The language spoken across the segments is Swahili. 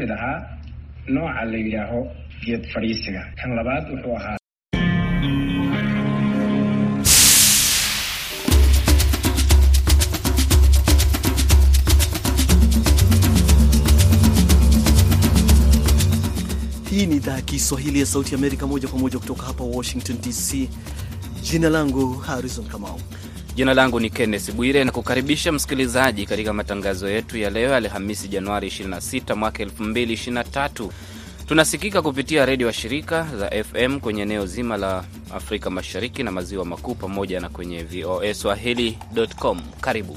mid ahaa nooca la yidhaaho geed fadhiisiga kan labaad wuxuu ahaa Hii ni idhaa ya Kiswahili ya Sauti Amerika, moja kwa moja kutoka hapa Washington DC. Jina langu Harrison Kamau. Jina langu ni Kenneth Bwire na kukaribisha msikilizaji katika matangazo yetu ya leo Alhamisi, Januari 26 mwaka 2023. Tunasikika kupitia redio wa shirika za FM kwenye eneo zima la Afrika Mashariki na Maziwa Makuu, pamoja na kwenye VOA Swahili.com. Karibu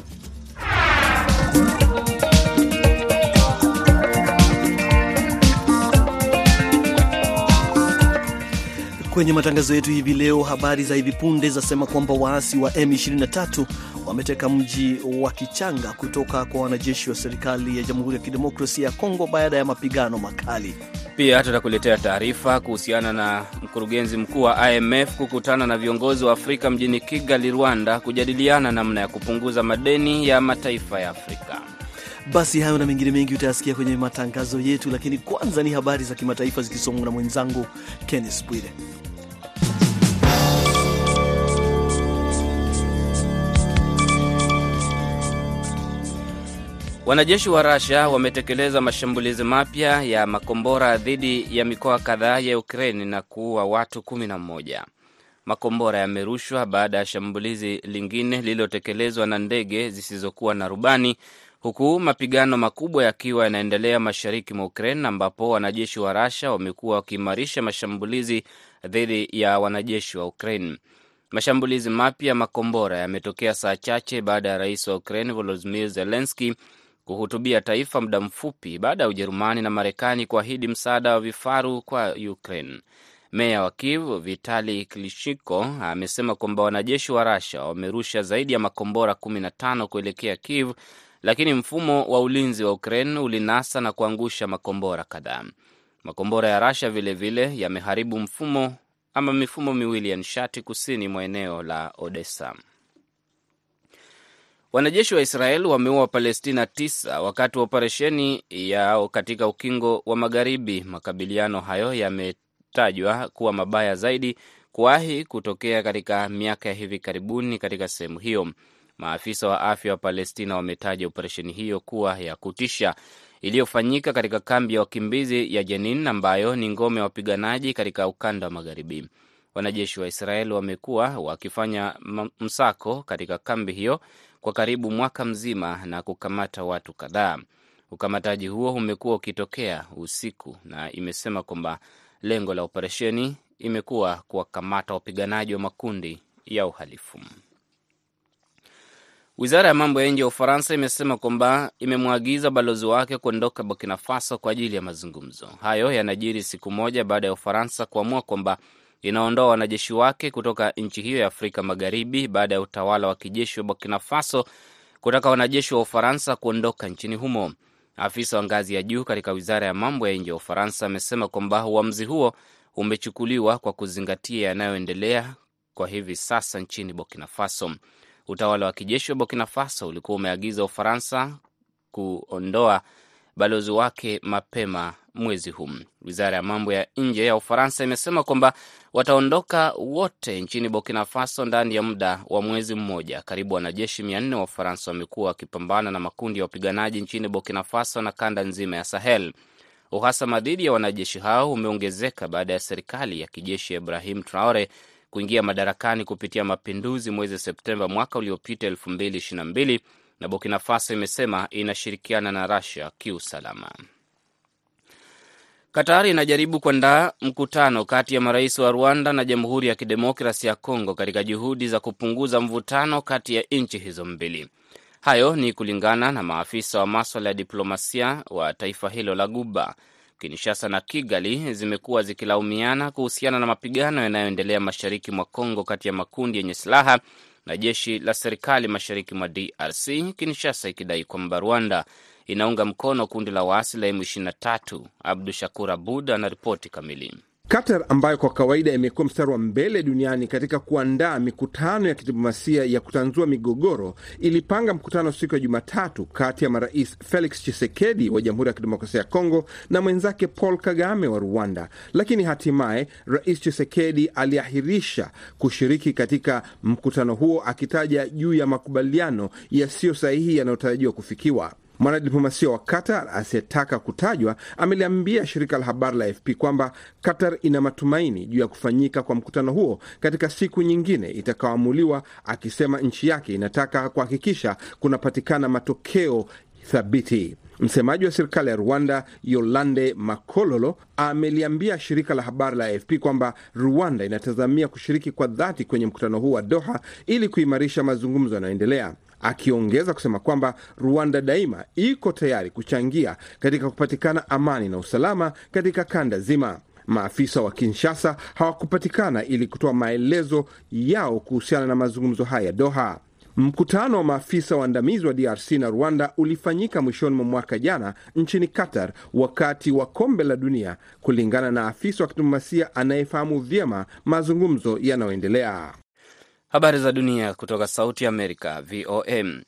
Kwenye matangazo yetu hivi leo, habari za hivi punde zasema kwamba waasi wa M23 wameteka mji wa Kichanga kutoka kwa wanajeshi wa serikali ya Jamhuri ya Kidemokrasia ya Kongo baada ya mapigano makali. Pia tutakuletea taarifa kuhusiana na mkurugenzi mkuu wa IMF kukutana na viongozi wa Afrika mjini Kigali, Rwanda, kujadiliana namna ya kupunguza madeni ya mataifa ya Afrika. Basi hayo na mengine mengi utayasikia kwenye matangazo yetu, lakini kwanza ni habari za kimataifa zikisomwa na mwenzangu Kenneth Bwire. Wanajeshi wa Russia wametekeleza mashambulizi mapya ya makombora dhidi ya mikoa kadhaa ya Ukraine na kuua watu kumi na mmoja. Makombora yamerushwa baada ya shambulizi lingine lililotekelezwa na ndege zisizokuwa na rubani, huku mapigano makubwa yakiwa yanaendelea mashariki mwa Ukraine, ambapo wanajeshi wa Russia wamekuwa wakiimarisha mashambulizi dhidi ya wanajeshi wa Ukraine. Mashambulizi mapya ya makombora yametokea saa chache baada ya rais wa Ukraine Volodymyr Zelensky kuhutubia taifa muda mfupi baada ya Ujerumani na Marekani kuahidi msaada wa vifaru kwa Ukraine. Meya wa Kiev Vitali Klitschko amesema kwamba wanajeshi wa Rasha wamerusha zaidi ya makombora 15 kuelekea Kiev, lakini mfumo wa ulinzi wa Ukraine ulinasa na kuangusha makombora kadhaa. Makombora ya Rasha vilevile yameharibu mfumo ama mifumo miwili ya nishati kusini mwa eneo la Odessa. Wanajeshi wa Israel wameua Wapalestina tisa wakati wa operesheni yao katika ukingo wa Magharibi. Makabiliano hayo yametajwa kuwa mabaya zaidi kuwahi kutokea katika miaka ya hivi karibuni katika sehemu hiyo. Maafisa wa afya wa Palestina wametaja operesheni hiyo kuwa ya kutisha iliyofanyika katika kambi ya wakimbizi ya Jenin ambayo ni ngome ya wapiganaji katika ukanda wa Magharibi. Wanajeshi wa Israel wamekuwa wakifanya msako katika kambi hiyo kwa karibu mwaka mzima na kukamata watu kadhaa. Ukamataji huo umekuwa ukitokea usiku, na imesema kwamba lengo la operesheni imekuwa kuwakamata wapiganaji wa makundi ya uhalifu. Wizara ya mambo ya nje ya Ufaransa imesema kwamba imemwagiza balozi wake kuondoka Burkina Faso kwa ajili ya mazungumzo hayo. Yanajiri siku moja baada ya Ufaransa kuamua kwamba inaondoa wanajeshi wake kutoka nchi hiyo ya Afrika Magharibi baada ya utawala wa kijeshi wa Burkina Faso kutaka wanajeshi wa Ufaransa kuondoka nchini humo. Afisa wa ngazi ya juu katika wizara ya mambo ya nje ya Ufaransa amesema kwamba uamuzi huo umechukuliwa kwa kuzingatia yanayoendelea kwa hivi sasa nchini Burkina Faso. Utawala wa kijeshi wa Burkina Faso ulikuwa umeagiza Ufaransa kuondoa balozi wake mapema mwezi huu. Wizara ya mambo ya nje ya Ufaransa imesema kwamba wataondoka wote nchini Burkina Faso ndani ya muda wa mwezi mmoja. Karibu wanajeshi mia nne wa Ufaransa wamekuwa wakipambana na makundi ya wapiganaji nchini Burkina Faso na kanda nzima ya Sahel. Uhasama dhidi ya wanajeshi hao umeongezeka baada ya serikali ya kijeshi ya Ibrahim Traore kuingia madarakani kupitia mapinduzi mwezi Septemba mwaka uliopita 2022 na Burkina Faso imesema inashirikiana na Russia kiusalama. Katari inajaribu kuandaa mkutano kati ya marais wa Rwanda na Jamhuri ya Kidemokrasi ya Kongo katika juhudi za kupunguza mvutano kati ya nchi hizo mbili. Hayo ni kulingana na maafisa wa maswala ya diplomasia wa taifa hilo la Guba. Kinshasa na Kigali zimekuwa zikilaumiana kuhusiana na mapigano yanayoendelea mashariki mwa Kongo kati ya makundi yenye silaha na jeshi la serikali mashariki mwa DRC, Kinshasa ikidai kwamba Rwanda inaunga mkono kundi la waasi la M23. Abdu Shakur Abud anaripoti kamili. Qatar ambayo kwa kawaida imekuwa mstari wa mbele duniani katika kuandaa mikutano ya kidiplomasia ya kutanzua migogoro ilipanga mkutano siku ya Jumatatu kati ya marais Felix Tshisekedi wa Jamhuri ya Kidemokrasia ya Kongo na mwenzake Paul Kagame wa Rwanda, lakini hatimaye Rais Tshisekedi aliahirisha kushiriki katika mkutano huo akitaja juu ya makubaliano yasiyo sahihi yanayotarajiwa kufikiwa. Mwanadiplomasia wa Qatar asiyetaka kutajwa ameliambia shirika la habari la AFP kwamba Qatar ina matumaini juu ya kufanyika kwa mkutano huo katika siku nyingine itakaoamuliwa, akisema nchi yake inataka kuhakikisha kunapatikana matokeo thabiti. Msemaji wa serikali ya Rwanda Yolande Makololo ameliambia shirika la habari la AFP kwamba Rwanda inatazamia kushiriki kwa dhati kwenye mkutano huu wa Doha ili kuimarisha mazungumzo yanayoendelea akiongeza kusema kwamba Rwanda daima iko tayari kuchangia katika kupatikana amani na usalama katika kanda zima. Maafisa wa Kinshasa hawakupatikana ili kutoa maelezo yao kuhusiana na mazungumzo haya ya Doha. Mkutano wa maafisa waandamizi wa DRC na Rwanda ulifanyika mwishoni mwa mwaka jana nchini Qatar wakati wa kombe la dunia, kulingana na afisa wa kidiplomasia anayefahamu vyema mazungumzo yanayoendelea. Habari za dunia kutoka Sauti Amerika, VOM.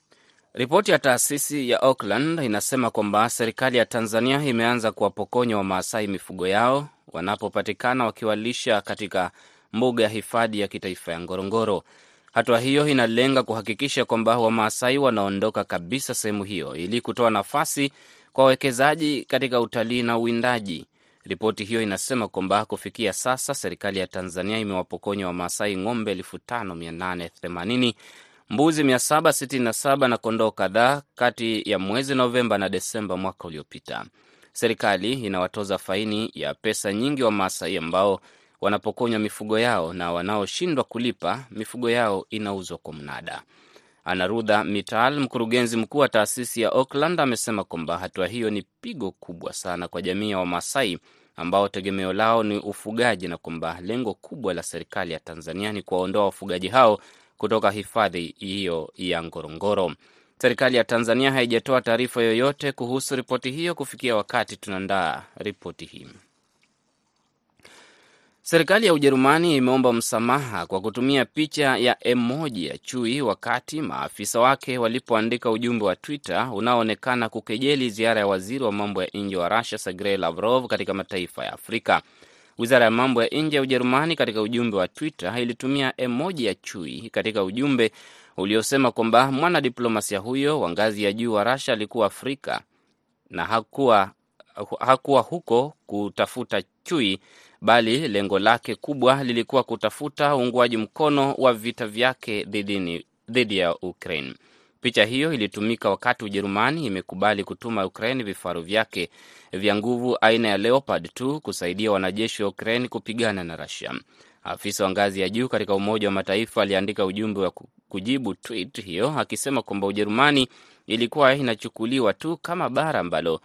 Ripoti ya taasisi ya Auckland inasema kwamba serikali ya Tanzania imeanza kuwapokonya Wamaasai mifugo yao wanapopatikana wakiwalisha katika mbuga ya hifadhi ya kitaifa ya Ngorongoro. Hatua hiyo inalenga kuhakikisha kwamba Wamaasai wanaondoka kabisa sehemu hiyo ili kutoa nafasi kwa wawekezaji katika utalii na uwindaji. Ripoti hiyo inasema kwamba kufikia sasa serikali ya Tanzania imewapokonya Wamaasai ng'ombe 5880 mbuzi 767 na kondoo kadhaa kati ya mwezi Novemba na Desemba mwaka uliopita. Serikali inawatoza faini ya pesa nyingi Wamaasai ambao wanapokonywa mifugo yao na wanaoshindwa kulipa mifugo yao inauzwa kwa mnada. Anarudha Mital, mkurugenzi mkuu wa taasisi ya Auckland, amesema kwamba hatua hiyo ni pigo kubwa sana kwa jamii ya Wamasai ambao tegemeo lao ni ufugaji na kwamba lengo kubwa la serikali ya Tanzania ni kuwaondoa wafugaji hao kutoka hifadhi hiyo ya Ngorongoro. Serikali ya Tanzania haijatoa taarifa yoyote kuhusu ripoti hiyo kufikia wakati tunaandaa ripoti hii. Serikali ya Ujerumani imeomba msamaha kwa kutumia picha ya emoji ya chui wakati maafisa wake walipoandika ujumbe wa Twitter unaoonekana kukejeli ziara ya waziri wa mambo ya nje wa Russia Sergei Lavrov katika mataifa ya Afrika. Wizara ya mambo ya nje ya Ujerumani katika ujumbe wa Twitter ilitumia emoji ya chui katika ujumbe uliosema kwamba mwanadiplomasia huyo wa ngazi ya juu wa Russia alikuwa Afrika na hakuwa, hakuwa huko kutafuta chui bali lengo lake kubwa lilikuwa kutafuta uungwaji mkono wa vita vyake dhidi ya Ukraine. Picha hiyo ilitumika wakati Ujerumani imekubali kutuma Ukraine vifaru vyake vya nguvu aina ya Leopard 2 kusaidia wanajeshi wa Ukraine kupigana na Russia. Afisa wa ngazi ya juu katika Umoja wa Mataifa aliandika ujumbe wa kujibu tweet hiyo akisema kwamba Ujerumani ilikuwa inachukuliwa tu kama bara ambalo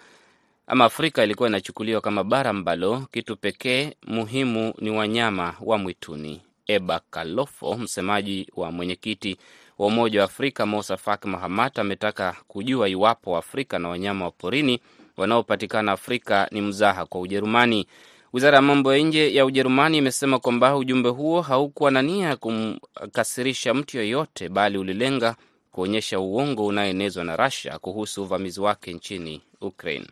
ama Afrika ilikuwa inachukuliwa kama bara ambalo kitu pekee muhimu ni wanyama wa mwituni. Eba Kalofo, msemaji wa mwenyekiti wa Umoja wa Afrika Musa Faki Mahamat, ametaka kujua iwapo Afrika na wanyama wa porini wanaopatikana Afrika ni mzaha kwa Ujerumani. Wizara ya mambo ya nje ya Ujerumani imesema kwamba ujumbe huo haukuwa na nia ya kumkasirisha mtu yoyote, bali ulilenga kuonyesha uongo unaoenezwa na Russia kuhusu uvamizi wake nchini Ukraine.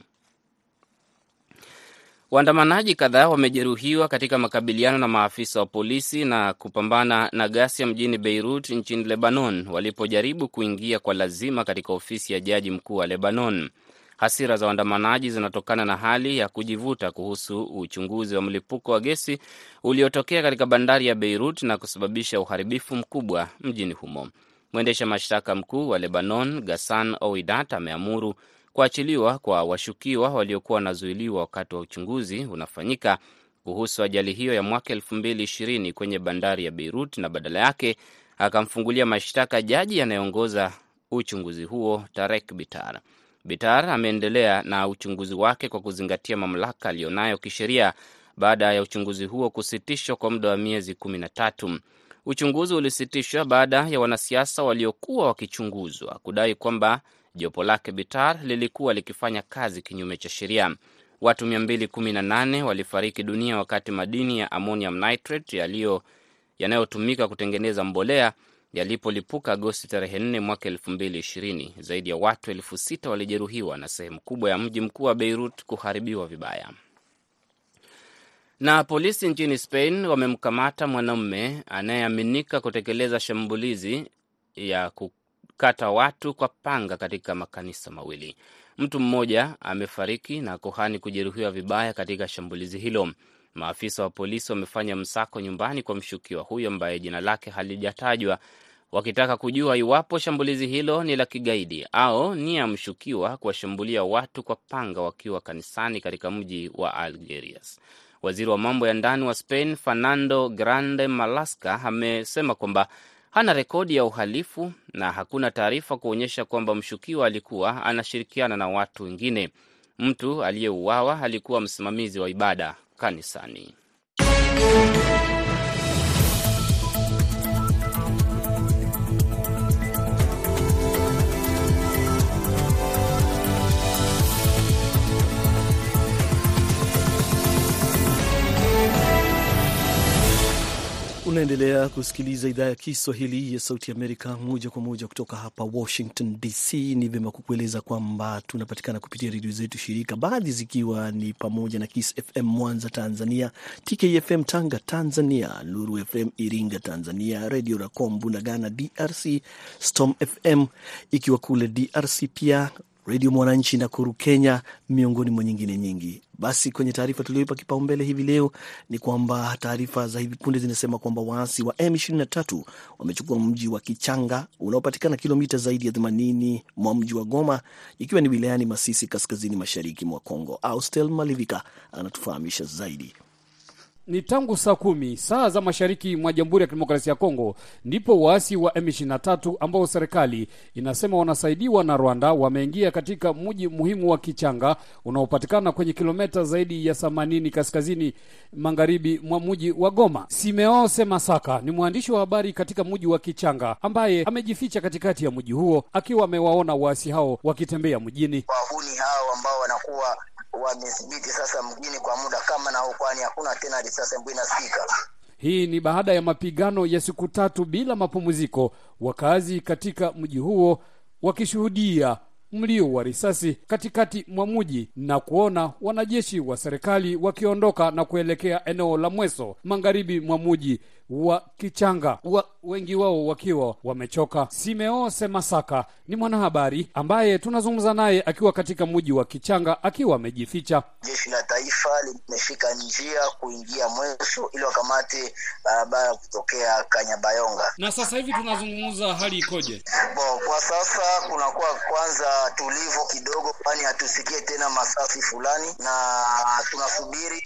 Waandamanaji kadhaa wamejeruhiwa katika makabiliano na maafisa wa polisi na kupambana na ghasia mjini Beirut nchini Lebanon walipojaribu kuingia kwa lazima katika ofisi ya jaji mkuu wa Lebanon. Hasira za waandamanaji zinatokana na hali ya kujivuta kuhusu uchunguzi wa mlipuko wa gesi uliotokea katika bandari ya Beirut na kusababisha uharibifu mkubwa mjini humo. Mwendesha mashtaka mkuu wa Lebanon Ghassan Ouidat ameamuru kuachiliwa kwa washukiwa waliokuwa wanazuiliwa wakati wa uchunguzi unafanyika kuhusu ajali hiyo ya mwaka elfu mbili ishirini kwenye bandari ya Beirut na badala yake akamfungulia mashtaka jaji anayeongoza uchunguzi huo Tarek Bitar. Bitar ameendelea na uchunguzi wake kwa kuzingatia mamlaka aliyonayo kisheria baada ya uchunguzi huo kusitishwa kwa muda wa miezi kumi na tatu. Uchunguzi ulisitishwa baada ya wanasiasa waliokuwa wakichunguzwa kudai kwamba jopo lake Bitar lilikuwa likifanya kazi kinyume cha sheria. Watu 218 walifariki dunia wakati madini ya ammonium nitrate yaliyo yanayotumika kutengeneza mbolea yalipolipuka Agosti tarehe 4 mwaka 2020. Zaidi ya watu elfu sita walijeruhiwa na sehemu kubwa ya mji mkuu wa Beirut kuharibiwa vibaya. Na polisi nchini Spain wamemkamata mwanamume anayeaminika kutekeleza shambulizi ya kukata watu kwa panga katika makanisa mawili. Mtu mmoja amefariki na kuhani kujeruhiwa vibaya katika shambulizi hilo. Maafisa wa polisi wamefanya msako nyumbani kwa mshukiwa huyo ambaye jina lake halijatajwa, wakitaka kujua iwapo shambulizi hilo ni la kigaidi au ni ya mshukiwa kuwashambulia watu kwa panga wakiwa kanisani katika mji wa Algerias. Waziri wa mambo ya ndani wa Spain Fernando Grande Malaska amesema kwamba hana rekodi ya uhalifu na hakuna taarifa kuonyesha kwamba mshukiwa alikuwa anashirikiana na watu wengine. Mtu aliyeuawa alikuwa msimamizi wa ibada kanisani. Unaendelea kusikiliza idhaa ya Kiswahili ya Sauti Amerika moja kwa moja kutoka hapa Washington DC. Ni vyema kukueleza kwamba tunapatikana kupitia redio zetu shirika, baadhi zikiwa ni pamoja na Kiss FM Mwanza Tanzania, TKFM Tanga Tanzania, Nuru FM Iringa Tanzania, Redio Racom Bunagana DRC, Storm FM ikiwa kule DRC, pia Redio Mwananchi Nakuru Kenya, miongoni mwa nyingine nyingi. Basi kwenye taarifa tulioipa kipaumbele hivi leo ni kwamba taarifa za hivi punde zinasema kwamba waasi wa M23 wamechukua mji wa Kichanga unaopatikana kilomita zaidi ya 80 mwa mji wa Goma, ikiwa ni wilayani Masisi, kaskazini mashariki mwa Kongo. Austel Malivika anatufahamisha zaidi. Ni tangu saa kumi saa za mashariki mwa Jamhuri ya Kidemokrasia ya Kongo ndipo waasi wa M23 ambao serikali inasema wanasaidiwa na Rwanda wameingia katika mji muhimu wa Kichanga unaopatikana kwenye kilomita zaidi ya 80 kaskazini magharibi mwa mji wa Goma. Simeose Masaka ni mwandishi wa habari katika mji wa Kichanga ambaye amejificha katikati ya mji huo akiwa amewaona waasi hao wakitembea mjini. Wahuni hao ambao wanakuwa wamethibiti sasa mjini kwa muda kama na kwani hakuna tena risasi ambayo inasikika. Hii ni baada ya mapigano ya siku tatu bila mapumziko, wakazi katika mji huo wakishuhudia mlio wa risasi katikati mwa mji na kuona wanajeshi wa serikali wakiondoka na kuelekea eneo la Mweso magharibi mwa mji wa Kichanga wa, wengi wao wakiwa wamechoka. Simeo Semasaka ni mwanahabari ambaye tunazungumza naye akiwa katika mji wa Kichanga akiwa amejificha. Jeshi la taifa limeshika njia kuingia Mweso ili wakamate barabara kutokea Kanyabayonga. Na sasa hivi tunazungumza, hali ikoje? Bo, kwa sasa kunakuwa kwanza tulivu kidogo, kwani hatusikie tena masasi fulani, na tunasubiri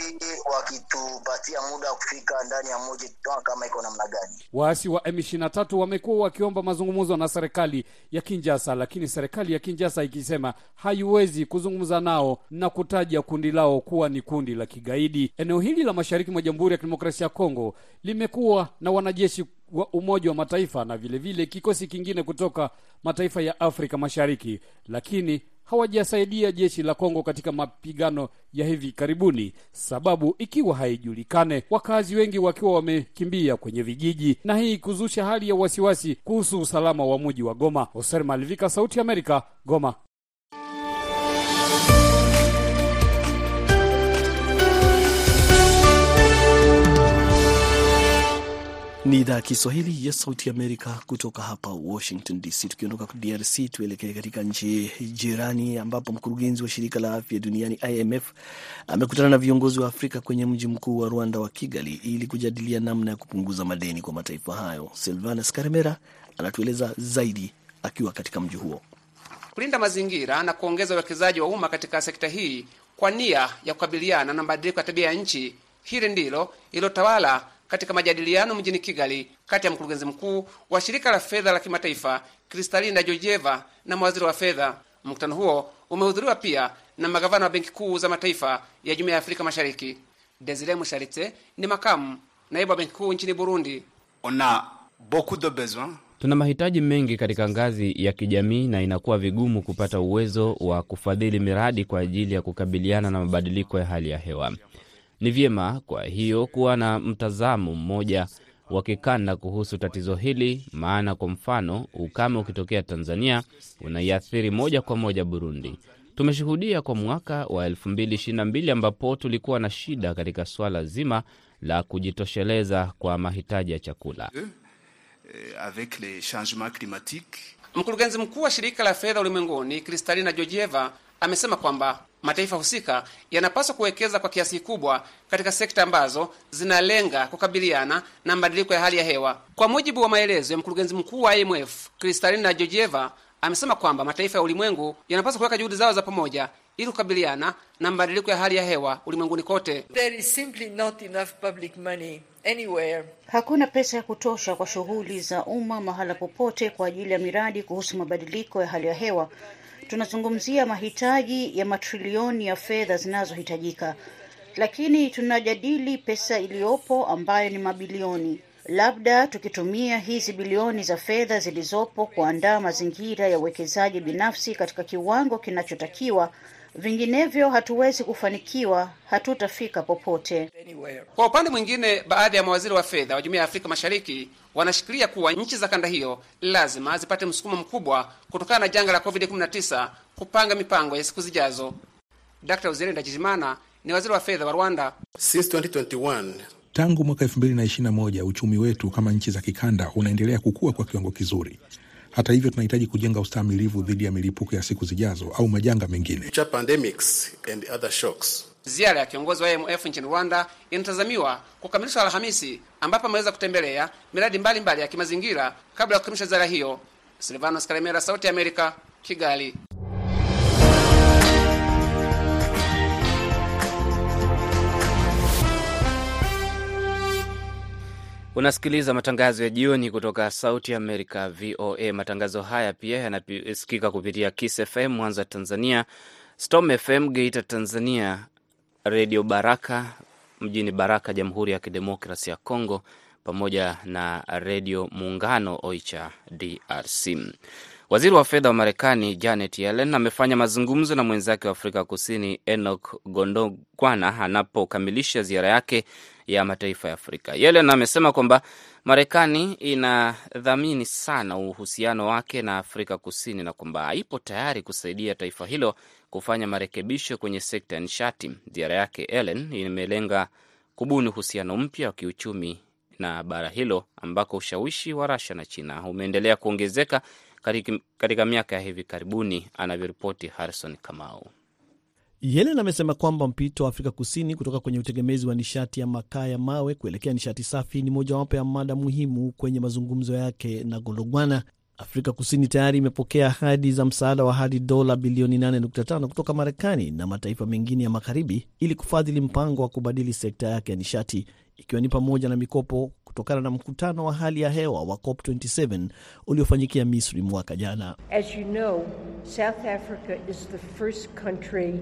wakitupatia muda wa kufika ndani ya mji kama iko namna gani. Waasi wa M23 wamekuwa wakiomba mazungumzo na serikali ya Kinjasa, lakini serikali ya Kinjasa ikisema haiwezi kuzungumza nao na kutaja kundi lao kuwa ni kundi la kigaidi. Eneo hili la mashariki mwa Jamhuri ya Kidemokrasia ya Kongo limekuwa na wanajeshi wa Umoja wa Mataifa na vilevile vile kikosi kingine kutoka mataifa ya Afrika Mashariki, lakini hawajasaidia jeshi la Kongo katika mapigano ya hivi karibuni, sababu ikiwa haijulikane, wakazi wengi wakiwa wamekimbia kwenye vijiji, na hii kuzusha hali ya wasiwasi kuhusu usalama wa mji wa Goma. Hoser Malivika, Sauti ya Amerika, Goma. Ni idhaa ya Kiswahili ya Sauti Amerika kutoka hapa Washington DC. Tukiondoka DRC, tuelekee katika nchi jirani ambapo mkurugenzi wa shirika la afya duniani IMF amekutana na viongozi wa Afrika kwenye mji mkuu wa Rwanda wa Kigali ili kujadilia namna ya kupunguza madeni kwa mataifa hayo. Silvanus Karemera anatueleza zaidi akiwa katika mji huo. Kulinda mazingira na kuongeza uwekezaji wa umma katika sekta hii kwa nia ya kukabiliana na mabadiliko ya tabia ya nchi, hili ndilo ililotawala katika majadiliano mjini Kigali kati ya mkurugenzi mkuu wa shirika la fedha la kimataifa Kristalina Georgieva na mawaziri wa fedha. Mkutano huo umehudhuriwa pia na magavana wa benki kuu za mataifa ya Jumuiya ya Afrika Mashariki. Desire Musharitse ni makamu naibu wa benki kuu nchini Burundi. Ona beaucoup de besoin Tuna mahitaji mengi katika ngazi ya kijamii na inakuwa vigumu kupata uwezo wa kufadhili miradi kwa ajili ya kukabiliana na mabadiliko ya hali ya hewa. Ni vyema kwa hiyo kuwa na mtazamo mmoja wa kikanda kuhusu tatizo hili, maana kwa mfano ukame ukitokea Tanzania unaiathiri moja kwa moja Burundi. Tumeshuhudia kwa mwaka wa 2022 ambapo tulikuwa na shida katika suala zima la kujitosheleza kwa mahitaji ya chakula. Avec les changements climatiques. Mkurugenzi mkuu wa shirika la fedha ulimwenguni Kristalina Georgieva amesema kwamba mataifa husika yanapaswa kuwekeza kwa kiasi kikubwa katika sekta ambazo zinalenga kukabiliana na mabadiliko ya hali ya hewa. Kwa mujibu wa maelezo ya mkurugenzi mkuu wa IMF Kristalina Georgieva, amesema kwamba mataifa ya ulimwengu yanapaswa kuweka juhudi zao za pamoja ili kukabiliana na mabadiliko ya hali ya hewa ulimwenguni kote. There is simply not enough public money anywhere. Hakuna pesa ya kutosha kwa shughuli za umma mahala popote kwa ajili ya miradi kuhusu mabadiliko ya hali ya hewa. Tunazungumzia mahitaji ya matrilioni ya fedha zinazohitajika, lakini tunajadili pesa iliyopo ambayo ni mabilioni. Labda tukitumia hizi bilioni za fedha zilizopo kuandaa mazingira ya uwekezaji binafsi katika kiwango kinachotakiwa, vinginevyo hatuwezi kufanikiwa, hatutafika popote. Kwa upande mwingine, baadhi ya mawaziri wa fedha wa Jumuiya ya Afrika Mashariki wanashikilia kuwa nchi za kanda hiyo lazima zipate msukumo mkubwa kutokana na janga la COVID-19 kupanga mipango ya siku zijazo. Dr. Uzeri Ndajijimana ni waziri wa fedha wa Rwanda. Since 2021, Tangu mwaka 2021 uchumi wetu kama nchi za kikanda unaendelea kukua kwa kiwango kizuri. Hata hivyo, tunahitaji kujenga ustahimilivu dhidi ya milipuko ya siku zijazo au majanga mengine. future pandemics and other shocks. Ziara ya kiongozi wa IMF nchini Rwanda inatazamiwa kukamilishwa Alhamisi, ambapo ameweza kutembelea miradi mbalimbali mbali ya kimazingira kabla ya kukamilisha ziara hiyo. Silvanos Karemera, Sauti ya Amerika, Kigali. Unasikiliza matangazo ya jioni kutoka Sauti ya Amerika, VOA. Matangazo haya pia yanasikika kupitia Kiss FM Mwanza, Tanzania, Storm FM Geita, Tanzania, Redio Baraka mjini Baraka, Jamhuri ya Kidemokrasi ya Congo, pamoja na Redio Muungano Oicha, DRC. Waziri wa fedha wa Marekani Janet Yellen amefanya mazungumzo na mwenzake wa Afrika Kusini Enoch Gondogwana anapokamilisha ziara yake ya mataifa ya Afrika. Yellen amesema kwamba Marekani inadhamini sana uhusiano wake na Afrika Kusini na kwamba haipo tayari kusaidia taifa hilo kufanya marekebisho kwenye sekta ya nishati. Ziara yake Ellen imelenga kubuni uhusiano mpya wa kiuchumi na bara hilo ambako ushawishi wa Russia na China umeendelea kuongezeka katika, miaka ya hivi karibuni, anavyoripoti Harrison Kamau. Yellen amesema kwamba mpito wa Afrika Kusini kutoka kwenye utegemezi wa nishati ya makaa ya mawe kuelekea nishati safi ni mojawapo ya mada muhimu kwenye mazungumzo yake na Gologwana. Afrika Kusini tayari imepokea ahadi za msaada wa hadi dola bilioni 8.5 kutoka Marekani na mataifa mengine ya magharibi ili kufadhili mpango wa kubadili sekta yake ya nishati, ikiwa ni pamoja na mikopo kutokana na mkutano wa hali ya hewa wa COP27 uliofanyikia Misri mwaka jana. As you know, South Africa is the first country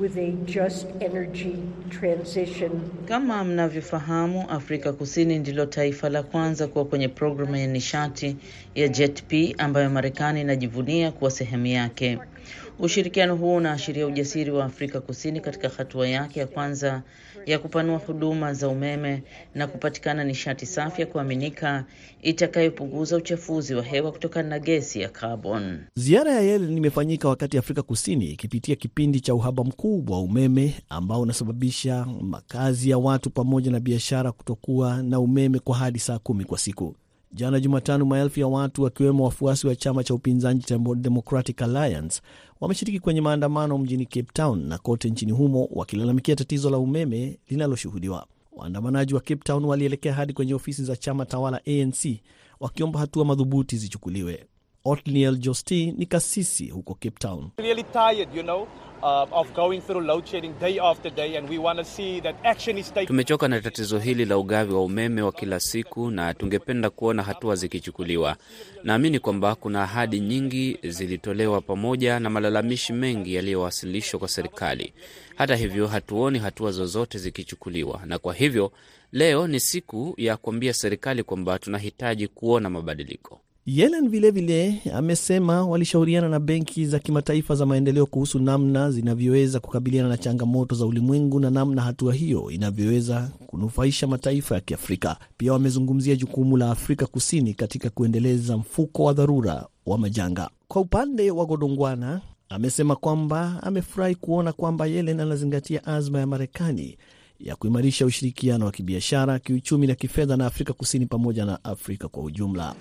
with a just energy transition. Kama mnavyofahamu, Afrika Kusini ndilo taifa la kwanza kuwa kwenye programu ya nishati ya JETP ambayo Marekani inajivunia kuwa sehemu yake. Ushirikiano huo unaashiria ujasiri wa Afrika Kusini katika hatua yake ya kwanza ya kupanua huduma za umeme na kupatikana nishati safi ya kuaminika itakayopunguza uchafuzi wa hewa kutokana na gesi ya carbon. Ziara ya Yellen imefanyika wakati Afrika Kusini ikipitia kipindi cha uhaba mkubwa wa umeme ambao unasababisha makazi ya watu pamoja na biashara kutokuwa na umeme kwa hadi saa kumi kwa siku. Jana Jumatano, maelfu ya watu wakiwemo wafuasi wa chama cha upinzani cha Democratic Alliance wameshiriki kwenye maandamano mjini Cape Town na kote nchini humo wakilalamikia tatizo la umeme linaloshuhudiwa. Waandamanaji wa Cape Town walielekea hadi kwenye ofisi za chama tawala ANC wakiomba hatua madhubuti zichukuliwe. Otniel Josti ni kasisi huko Cape Town. really tired, you know, uh, of going through load shedding day after day and we want to see that action is taken. Tumechoka na tatizo hili la ugavi wa umeme wa kila siku na tungependa kuona hatua zikichukuliwa. Naamini kwamba kuna ahadi nyingi zilitolewa pamoja na malalamishi mengi yaliyowasilishwa kwa serikali. Hata hivyo, hatuoni hatua zozote zikichukuliwa, na kwa hivyo leo ni siku ya kuambia serikali kwamba tunahitaji kuona mabadiliko. Yellen vilevile amesema walishauriana na benki za kimataifa za maendeleo kuhusu namna zinavyoweza kukabiliana na changamoto za ulimwengu na namna hatua hiyo inavyoweza kunufaisha mataifa ya Kiafrika. Pia wamezungumzia jukumu la Afrika Kusini katika kuendeleza mfuko wa dharura wa majanga. Kwa upande wa Godongwana, amesema kwamba amefurahi kuona kwamba Yellen anazingatia azma ya Marekani ya kuimarisha ushirikiano wa kibiashara, kiuchumi na kifedha na Afrika Kusini pamoja na Afrika kwa ujumla.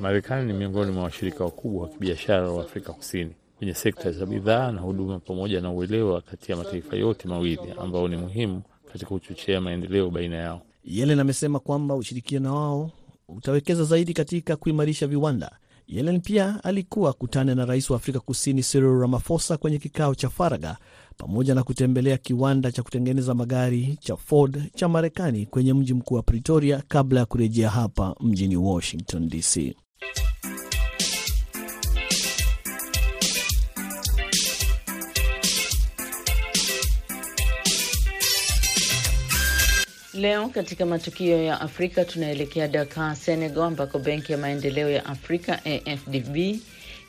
Marekani ni miongoni mwa washirika wakubwa wa kibiashara wa Afrika Kusini kwenye sekta za bidhaa na huduma, pamoja na uelewa kati ya mataifa yote mawili ambao ni muhimu katika kuchochea maendeleo baina yao. Yellen amesema kwamba ushirikiano wao utawekeza zaidi katika kuimarisha viwanda. Yellen pia alikuwa kutana na rais wa Afrika Kusini Cyril Ramaphosa kwenye kikao cha faragha pamoja na kutembelea kiwanda cha kutengeneza magari cha Ford cha Marekani kwenye mji mkuu wa Pretoria kabla ya kurejea hapa mjini Washington DC. Leo katika matukio ya Afrika tunaelekea Dakar, Senegal, ambako Benki ya Maendeleo ya Afrika AFDB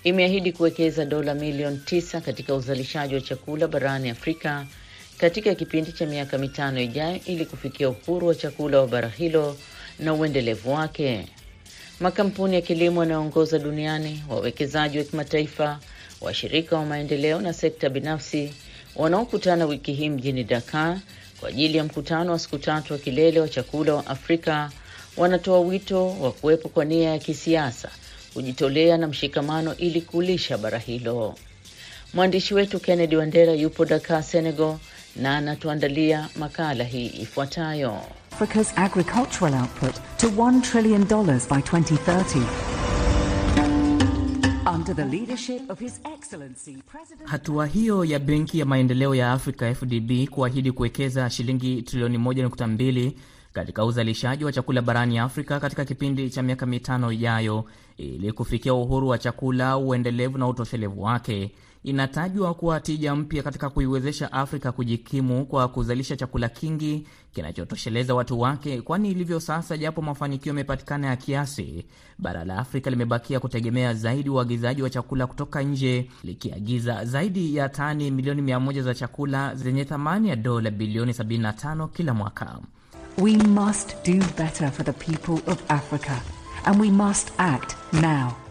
imeahidi kuwekeza dola milioni tisa katika uzalishaji wa chakula barani Afrika katika kipindi cha miaka mitano ijayo ili kufikia uhuru wa chakula wa bara hilo na uendelevu wake. Makampuni ya kilimo yanayoongoza duniani, wawekezaji wa kimataifa, washirika wa maendeleo na sekta binafsi wanaokutana wiki hii mjini Dakar kwa ajili ya mkutano wa siku tatu wa kilele wa chakula wa Afrika wanatoa wito wa kuwepo kwa nia ya kisiasa, kujitolea na mshikamano ili kulisha bara hilo. Mwandishi wetu Kennedy Wandera yupo Dakar, Senegal, na anatuandalia makala hii ifuatayo. Africa's agricultural output to $1 trillion by 2030. Under the leadership of His Excellency President... Hatua hiyo ya Benki ya Maendeleo ya Afrika FDB kuahidi kuwekeza shilingi trilioni 1.2 katika uzalishaji wa chakula barani Afrika katika kipindi cha miaka mitano ijayo ili kufikia uhuru wa chakula, uendelevu na utoshelevu wake inatajwa kuwa tija mpya katika kuiwezesha Afrika kujikimu kwa kuzalisha chakula kingi kinachotosheleza watu wake, kwani ilivyo sasa, japo mafanikio yamepatikana ya kiasi, bara la Afrika limebakia kutegemea zaidi uagizaji wa chakula kutoka nje, likiagiza zaidi ya tani milioni 100 za chakula zenye thamani ya dola bilioni 75 kila mwaka. We must do better for the people of Africa and we must act now.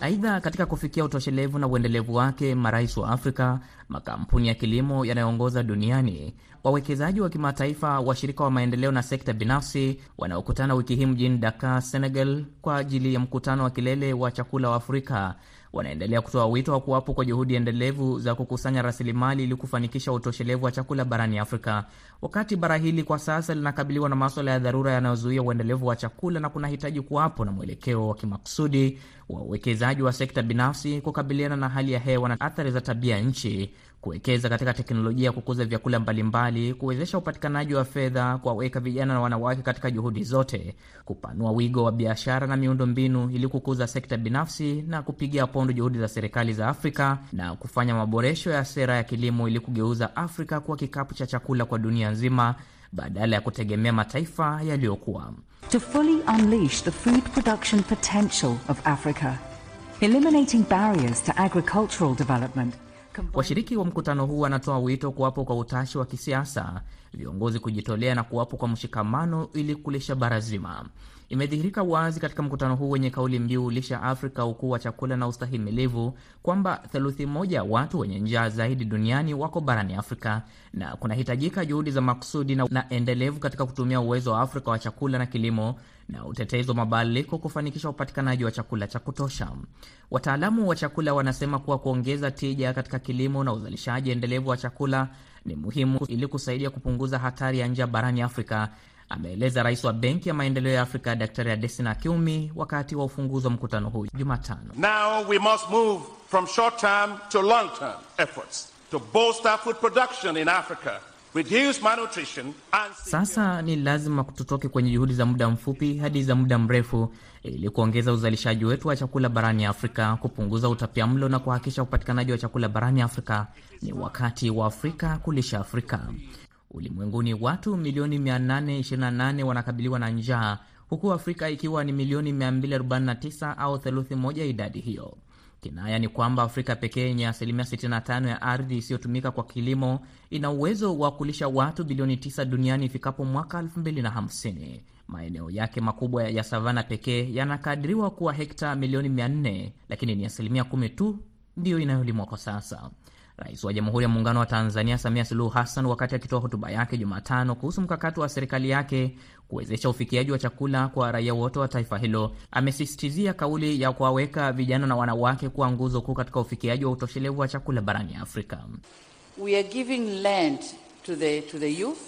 Aidha, katika kufikia utoshelevu na uendelevu wake, marais wa Afrika, makampuni ya kilimo yanayoongoza duniani, wawekezaji wa kimataifa, washirika wa maendeleo na sekta binafsi wanaokutana wiki hii mjini Dakar, Senegal, kwa ajili ya mkutano wa kilele wa chakula wa Afrika wanaendelea kutoa wito wa kuwapo kwa juhudi endelevu za kukusanya rasilimali ili kufanikisha utoshelevu wa chakula barani Afrika, wakati bara hili kwa sasa linakabiliwa na maswala ya dharura yanayozuia uendelevu wa chakula na kunahitaji kuwapo na mwelekeo wa kimakusudi wa uwekezaji wa sekta binafsi kukabiliana na hali ya hewa na athari za tabia nchi, kuwekeza katika teknolojia ya kukuza vyakula mbalimbali, kuwezesha upatikanaji wa fedha, kuwaweka vijana na wanawake katika juhudi zote, kupanua wigo wa biashara na miundo mbinu ili kukuza sekta binafsi na kupigia pondo juhudi za serikali za Afrika na kufanya maboresho ya sera ya kilimo ili kugeuza Afrika kuwa kikapu cha chakula kwa dunia nzima badala ya kutegemea mataifa yaliyokuwa. To fully unleash the food production potential of Africa, eliminating barriers to agricultural development. Washiriki wa mkutano huu wanatoa wito kuwapo kwa utashi wa kisiasa, viongozi kujitolea na kuwapo kwa mshikamano ili kulisha bara zima. Imedhihirika wazi katika mkutano huu wenye kauli mbiu lisha Afrika, ukuu wa chakula na ustahimilivu, kwamba theluthi moja watu wenye njaa zaidi duniani wako barani Afrika na kunahitajika juhudi za makusudi na, na endelevu katika kutumia uwezo wa Afrika wa chakula na kilimo na utetezi wa mabadiliko kufanikisha upatikanaji wa chakula cha kutosha. Wataalamu wa chakula wanasema kuwa kuongeza tija katika kilimo na uzalishaji endelevu wa chakula ni muhimu ili kusaidia kupunguza hatari ya njaa barani Afrika, ameeleza rais wa Benki ya Maendeleo ya Afrika Daktari Adesina Akinwumi wakati wa ufunguzi wa mkutano huu Jumatano. Now we must move from short term to long term efforts to bolster food production in Africa. Sasa ni lazima tutoke kwenye juhudi za muda mfupi hadi za muda mrefu ili kuongeza uzalishaji wetu wa chakula barani Afrika, kupunguza utapiamlo na kuhakikisha upatikanaji wa chakula barani Afrika. Ni wakati wa Afrika kulisha Afrika. Ulimwenguni watu milioni 828 wanakabiliwa na njaa huku Afrika ikiwa ni milioni 249 au theluthi moja idadi hiyo. Kinaya ni kwamba Afrika pekee yenye asilimia 65 ya ardhi isiyotumika kwa kilimo ina uwezo wa kulisha watu bilioni 9 duniani ifikapo mwaka 2050. Maeneo yake makubwa ya savana pekee yanakadiriwa kuwa hekta milioni 400, lakini ni asilimia kumi tu ndiyo inayolimwa kwa sasa. Rais wa Jamhuri ya Muungano wa Tanzania Samia Suluhu Hassan, wakati akitoa hotuba yake Jumatano kuhusu mkakati wa serikali yake kuwezesha ufikiaji wa chakula kwa raia wote wa taifa hilo, amesisitizia kauli ya kuwaweka vijana na wanawake kuwa nguzo kuu katika ufikiaji wa utoshelevu wa chakula barani Afrika. We are giving land to the, to the youth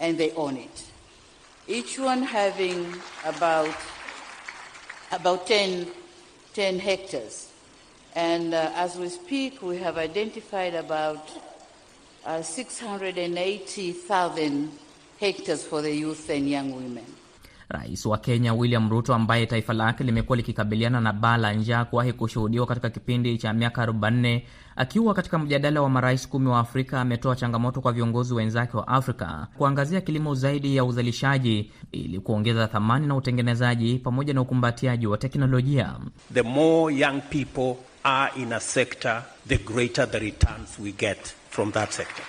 and they own it. Each one having about, about 10, 10 hectares. And uh, as we speak, we have identified about uh, 680,000 hectares for the youth and young women. Rais wa Kenya William Ruto, ambaye taifa lake limekuwa likikabiliana na baa la njaa kuwahi kushuhudiwa katika kipindi cha miaka 40, akiwa katika mjadala wa marais kumi wa Afrika, ametoa changamoto kwa viongozi wenzake wa Afrika kuangazia kilimo zaidi ya uzalishaji ili kuongeza thamani na utengenezaji pamoja na ukumbatiaji wa teknolojia. The more young people are in a sector, the greater the returns we get from that sector.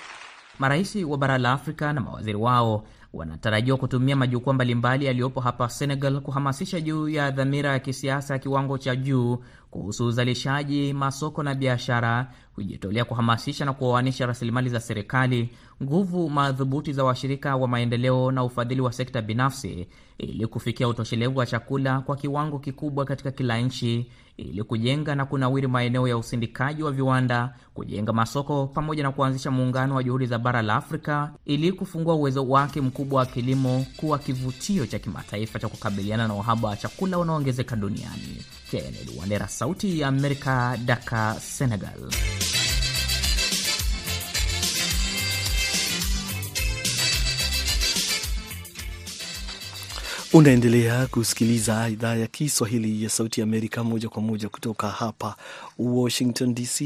Marais wa bara la Afrika na mawaziri wao wanatarajiwa kutumia majukwaa mbalimbali yaliyopo hapa Senegal kuhamasisha juu ya dhamira ya kisiasa ya kiwango cha juu kuhusu uzalishaji, masoko na biashara, kujitolea kuhamasisha na kuoanisha rasilimali za serikali, nguvu madhubuti za washirika wa maendeleo na ufadhili wa sekta binafsi ili kufikia utoshelevu wa chakula kwa kiwango kikubwa katika kila nchi ili kujenga na kunawiri maeneo ya usindikaji wa viwanda, kujenga masoko pamoja na kuanzisha muungano wa juhudi za bara la Afrika ili kufungua uwezo wake mkubwa wa kilimo kuwa kivutio cha kimataifa cha kukabiliana na uhaba wa chakula unaoongezeka duniani. Kennedy Wandera, Sauti ya Amerika, Dakar, Senegal. Unaendelea kusikiliza idhaa ya Kiswahili ya Sauti ya Amerika moja kwa moja kutoka hapa Washington DC.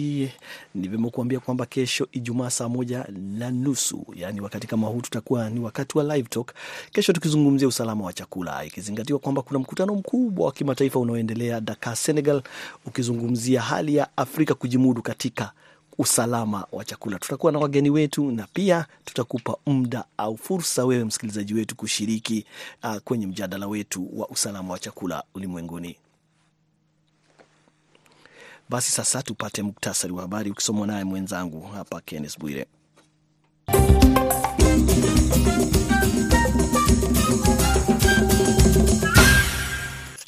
Nimekuambia kuambia kwamba kesho Ijumaa saa moja na nusu, yaani wakati kama huu, tutakuwa ni wakati wa Live Talk, kesho tukizungumzia usalama wa chakula, ikizingatiwa kwamba kuna mkutano mkubwa wa kimataifa unaoendelea Dakar, Senegal, ukizungumzia hali ya Afrika kujimudu katika usalama wa chakula. Tutakuwa na wageni wetu na pia tutakupa muda au fursa wewe msikilizaji wetu kushiriki uh, kwenye mjadala wetu wa usalama wa chakula ulimwenguni. Basi sasa tupate muktasari wa habari ukisomwa naye mwenzangu hapa Kenneth Bwire.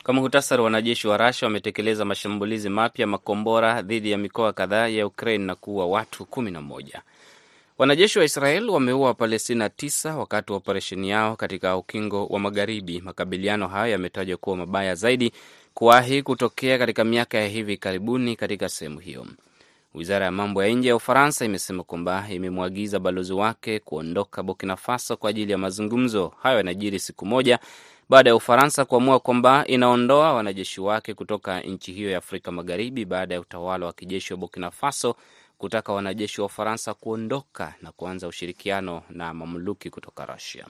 Kwa muhtasari, wanajeshi wa Rasha wametekeleza mashambulizi mapya makombora dhidi ya mikoa kadhaa ya Ukraine na kuua watu kumi na moja. Wanajeshi wa Israel wameua Wapalestina tisa wakati wa operesheni yao katika ukingo wa Magharibi. Makabiliano hayo yametajwa kuwa mabaya zaidi kuwahi kutokea katika miaka ya hivi karibuni katika sehemu hiyo. Wizara ya mambo ya nje ya Ufaransa imesema kwamba imemwagiza balozi wake kuondoka Burkina Faso kwa ajili ya mazungumzo. Hayo yanajiri siku moja baada ya Ufaransa kuamua kwamba inaondoa wanajeshi wake kutoka nchi hiyo ya Afrika Magharibi baada ya utawala wa kijeshi wa Burkina Faso kutaka wanajeshi wa Ufaransa kuondoka na kuanza ushirikiano na mamluki kutoka Rusia.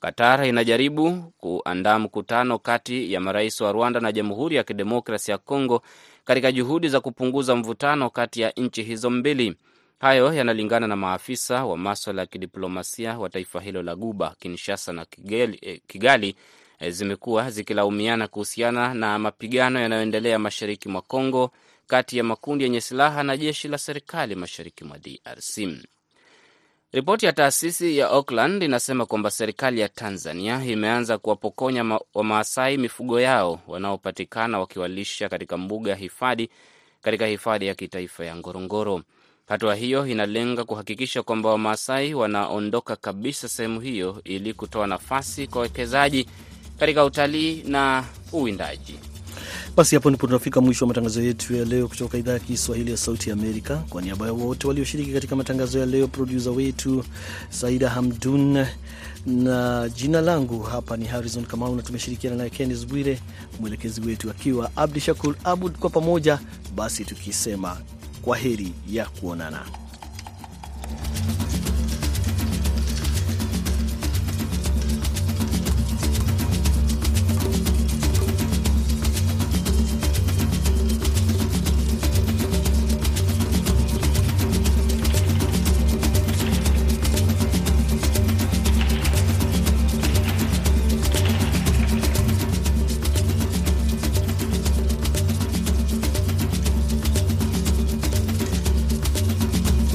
Qatar inajaribu kuandaa mkutano kati ya marais wa Rwanda na Jamhuri ya Kidemokrasi ya Kongo katika juhudi za kupunguza mvutano kati ya nchi hizo mbili. Hayo yanalingana na maafisa wa maswala ya kidiplomasia wa taifa hilo la Guba. Kinshasa na Kigali, eh, Kigali eh, zimekuwa zikilaumiana kuhusiana na mapigano yanayoendelea mashariki mwa Kongo kati ya makundi yenye silaha na jeshi la serikali mashariki mwa DRC. Ripoti ya taasisi ya Auckland inasema kwamba serikali ya Tanzania imeanza kuwapokonya ma Wamaasai mifugo yao wanaopatikana wakiwalisha katika mbuga hifadhi katika hifadhi ya kitaifa ya Ngorongoro. Hatua hiyo inalenga kuhakikisha kwamba Wamaasai wanaondoka kabisa sehemu hiyo ili kutoa nafasi kwa wawekezaji katika utalii na uwindaji. Basi hapo ndipo tunafika mwisho wa matangazo yetu ya leo kutoka idhaa ya Kiswahili ya Sauti Amerika. Kwa niaba ya wote walioshiriki katika matangazo ya leo, produsa wetu Saida Hamdun na jina langu hapa ni Harrison Kamau na tumeshirikiana naye Kennes Bwire, mwelekezi wetu akiwa Abdi Shakur Abud. Kwa pamoja basi tukisema kwa heri ya kuonana.